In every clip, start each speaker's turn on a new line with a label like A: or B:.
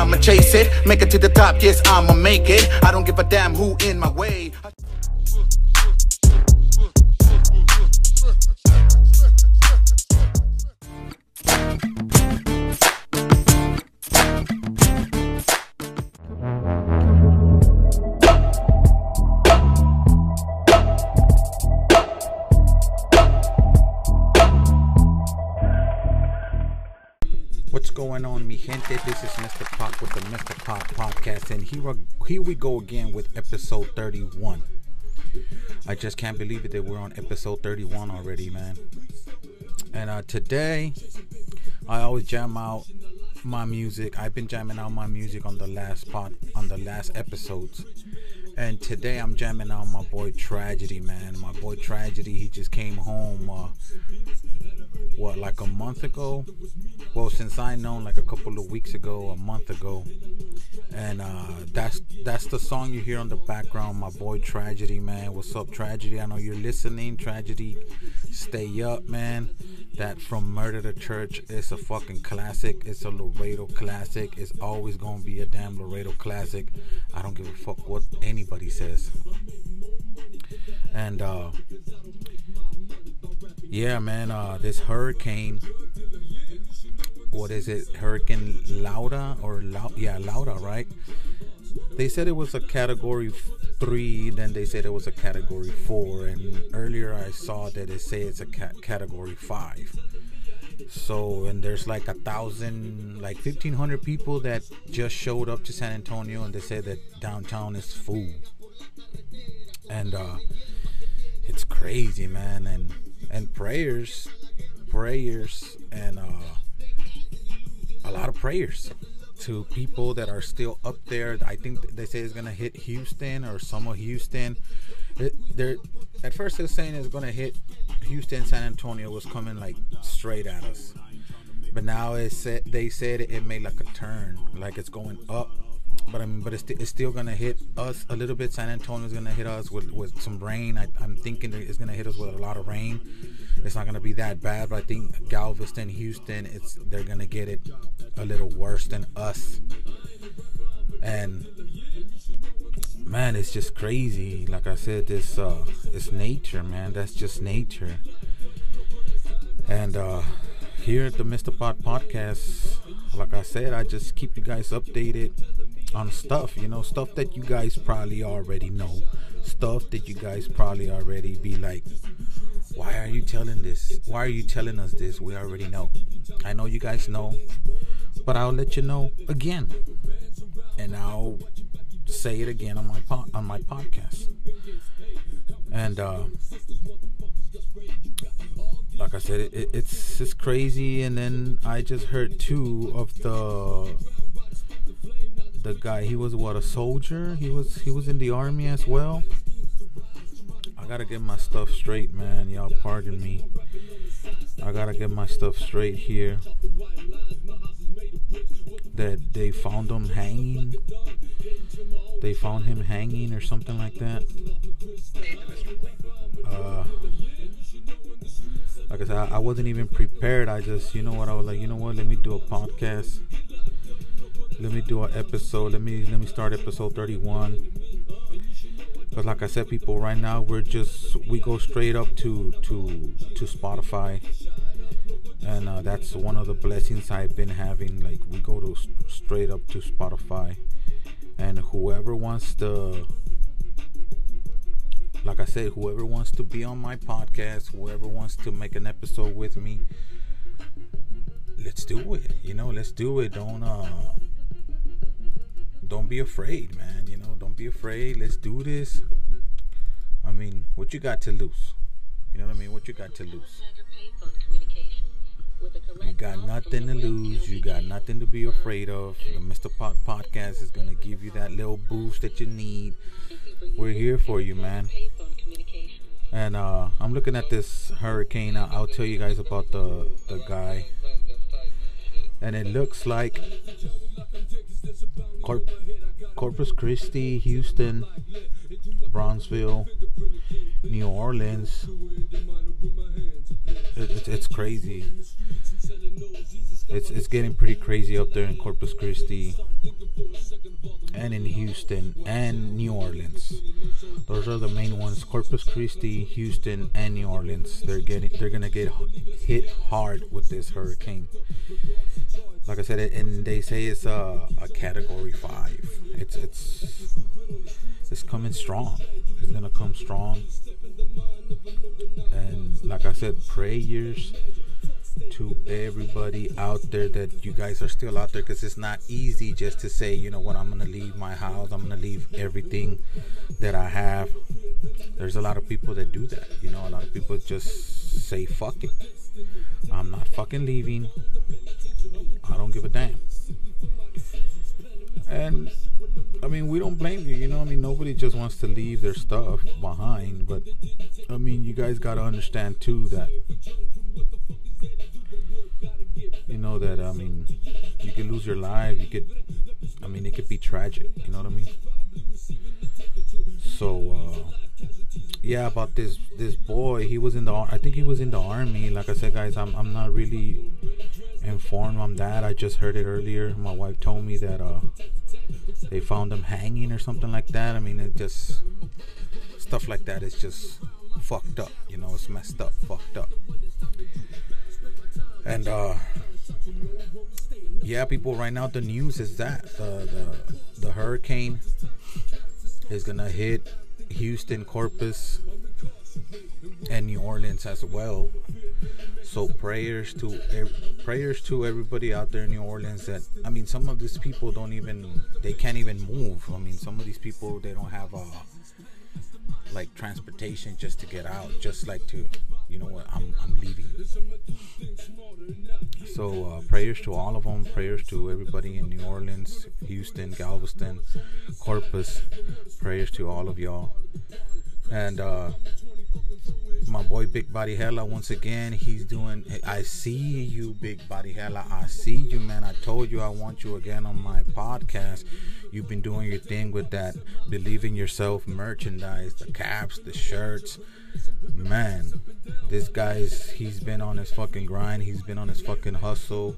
A: I'ma chase it. Make it to the top, yes, I'ma make it. I don't give a damn who in my way.
B: What's going on, mi gente? This is. With the Mr. Pock podcast, and here, here we go again with episode 31. I just can't believe it that we're on episode 31 already, man. And uh, today, I always jam out my music. I've been jamming out my music on the last pod, on the last episodes. And today I'm jamming out my boy Tragedy, man. My boy Tragedy, he just came home. Uh, what like a month ago? Well since i known like a couple of weeks ago a month ago. And uh that's that's the song you hear on the background my boy tragedy man. What's up tragedy? I know you're listening. Tragedy stay up man. That from murder to church It's a fucking classic. It's a laredo classic. It's always gonna be a damn laredo classic. I don't give a fuck what anybody says. And uh yeah, man. Uh, this hurricane. What is it? Hurricane Laura or Lau- yeah, Laura, right? They said it was a category three. Then they said it was a category four. And earlier I saw that it say it's a ca- category five. So and there's like a thousand, like fifteen hundred people that just showed up to San Antonio, and they said that downtown is full. And uh, it's crazy, man. And and prayers, prayers, and uh, a lot of prayers to people that are still up there. I think they say it's gonna hit Houston or some of Houston. They're at first they're saying it's gonna hit Houston. San Antonio was coming like straight at us, but now it said they said it made like a turn, like it's going up but I mean, but it's, it's still gonna hit us a little bit. San Antonio's gonna hit us with, with some rain. I, am thinking it's gonna hit us with a lot of rain. It's not gonna be that bad, but I think Galveston, Houston, it's they're gonna get it a little worse than us. And man, it's just crazy. Like I said, this uh, it's nature, man. That's just nature. And uh, here at the Mr. Pock Podcast, like I said, I just keep you guys updated on stuff, you know, stuff that you guys probably already know, stuff that you guys probably already be like, why are you telling this? Why are you telling us this? We already know. I know you guys know, but I'll let you know again, and I'll say it again on my po- on my podcast. And uh, like I said, it, it, it's it's crazy. And then I just heard two of the the guy he was what a soldier? He was he was in the army as well? I gotta get my stuff straight man. Y'all pardon me. I gotta get my stuff straight here. That they found him hanging. They found him hanging or something like that. Uh like I said, I wasn't even prepared. I just, you know what, I was like, you know what, let me do a podcast let me do an episode. Let me let me start episode 31. But like I said, people, right now we're just we go straight up to to to Spotify, and uh, that's one of the blessings I've been having. Like we go to straight up to Spotify, and whoever wants to, like I said, whoever wants to be on my podcast, whoever wants to make an episode with me, let's do it. You know, let's do it. Don't uh don't be afraid, man. You know, don't be afraid. Let's do this. I mean, what you got to lose? You know what I mean? What you got to lose? You got nothing to lose. You got nothing to be afraid of. The Mr. Pock podcast is going to give you that little boost that you need. We're here for you, man. And uh, I'm looking at this hurricane. I'll, tell you guys about the the guy and it looks like Corp- Corpus Christi, Houston, Brownsville, New Orleans. It, it's, it's crazy. It's it's getting pretty crazy up there in Corpus Christi and in Houston and New Orleans. Those are the main ones: Corpus Christi, Houston, and New Orleans. They're getting they're gonna get hit hard with this hurricane. Like I said, and they say it's a, a category five. It's it's it's coming strong. It's gonna come strong. And like I said, prayers to everybody out there that you guys are still out there because it's not easy just to say, you know what, I'm gonna leave my house, I'm gonna leave everything that I have. There's a lot of people that do that, you know, a lot of people just say, fuck it. I'm not fucking leaving. I don't give a damn. And I mean, we don't blame you, you know. I mean, nobody just wants to leave their stuff behind, but I mean, you guys got to understand too that you know that I mean, you could lose your life. You could, I mean, it could be tragic. You know what I mean? So, uh, yeah, about this this boy, he was in the. I think he was in the army. Like I said, guys, I'm I'm not really informed on that. I just heard it earlier. My wife told me that uh, they found him hanging or something like that. I mean, it just stuff like that is just fucked up. You know, it's messed up, fucked up. And uh yeah, people right now the news is that the the, the hurricane is gonna hit Houston, Corpus, and New Orleans as well. So prayers to prayers to everybody out there in New Orleans. That I mean, some of these people don't even they can't even move. I mean, some of these people they don't have uh, like transportation just to get out, just like to you know what I'm I'm leaving. So uh, prayers to all of them. Prayers to everybody in New Orleans, Houston, Galveston, Corpus. Prayers to all of y'all. And uh, my boy Big Body Hella once again. He's doing. I see you, Big Body Hella. I see you, man. I told you I want you again on my podcast. You've been doing your thing with that believe in yourself merchandise, the caps, the shirts. Man, this guy's he's been on his fucking grind. He's been on his fucking hustle.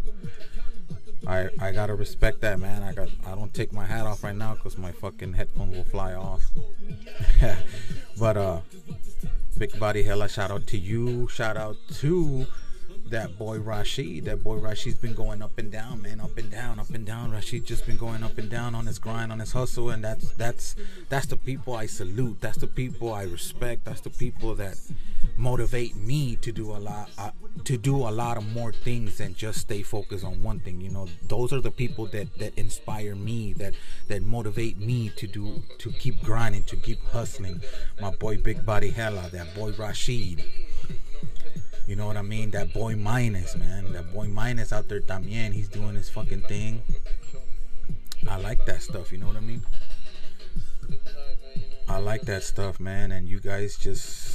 B: I I gotta respect that, man. I got I don't take my hat off right now because my fucking headphones will fly off. but uh Big Body Hella, shout out to you. Shout out to that boy Rashid. That boy Rashid's been going up and down, man, up and down, up and down. Rashid just been going up and down on his grind, on his hustle, and that's that's that's the people I salute. That's the people I respect. That's the people that motivate me to do a lot uh, to do a lot of more things than just stay focused on one thing you know? Those are the people that that inspire me that that motivate me to do to keep grinding to keep hustling. My boy big body hella that boy rashid. You know what i mean? That boy minus man. That boy minus out there también he's doing his fucking thing. I like that stuff you know what i mean? I like that stuff man and you guys just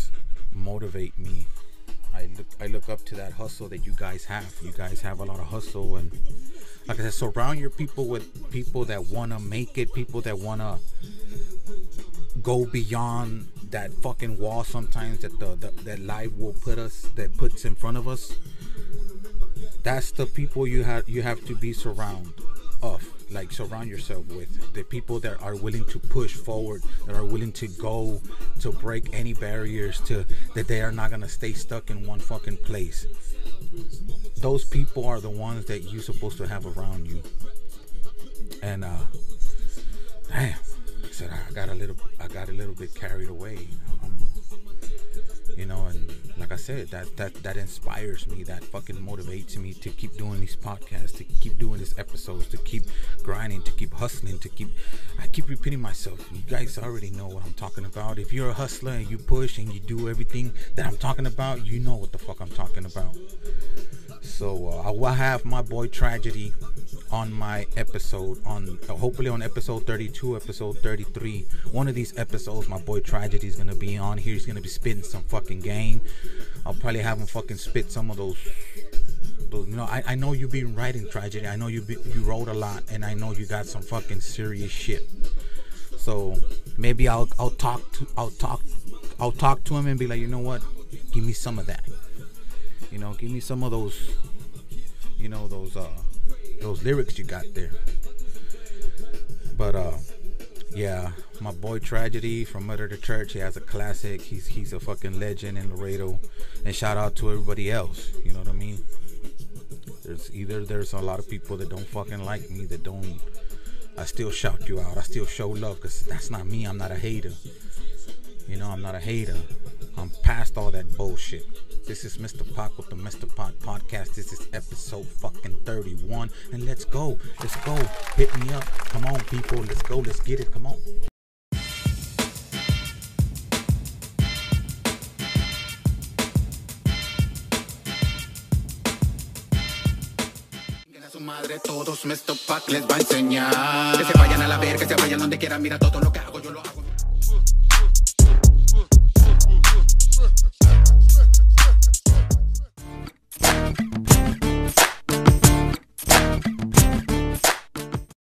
B: motivate me. I look I look up to that hustle that you guys have. You guys have a lot of hustle and like I said, surround your people with people that wanna make it, people that wanna go beyond that fucking wall sometimes that the, the that life will put us that puts in front of us. That's the people you have you have to be surround of like surround yourself with the people that are willing to push forward that are willing to go to break any barriers to that they are not going to stay stuck in one fucking place. Those people are the ones that you're supposed to have around you. And uh damn I said I got a little I got a little bit carried away. You know and like I said that that that inspires me that fucking motivates me to keep doing these podcasts to keep doing these episodes to keep grinding to keep hustling to keep I keep repeating myself. You guys already know what I'm talking about. If you're a hustler and you push and you do everything that I'm talking about you know what the fuck I'm talking about. So uh, I will have my boy Tragedy on my episode on hopefully on episode 32, episode 33. One of these episodes, my boy Tragedy is gonna be on here. He's gonna be spitting some fucking game. I'll probably have him fucking spit some of those those, you know, I, I know you've been writing tragedy. I know you be, you wrote a lot, and I know you got some fucking serious shit. So maybe I'll I'll talk to I'll talk I'll talk to him and be like, you know what, give me some of that. You know, give me some of those, you know, those uh those lyrics you got there. But uh, yeah, my boy Tragedy from Murder to Church. He has a classic. He's he's a fucking legend in Laredo. And shout out to everybody else. You know what I mean? There's either there's a lot of people that don't fucking like me that don't. I still shout you out. I still show love because that's not me. I'm not a hater. You know, I'm not a hater. I'm past all that bullshit. This is Mr. Pock with the Mr. Pock podcast. This is episode fucking 31. And let's go. Let's go. Hit me up. Come on, people. Let's go. Let's get it. Come on.
A: Madre todos Mr. Pock les va a enseñar. Que se vayan a la ver, que se vayan donde quieran, mira todo lo que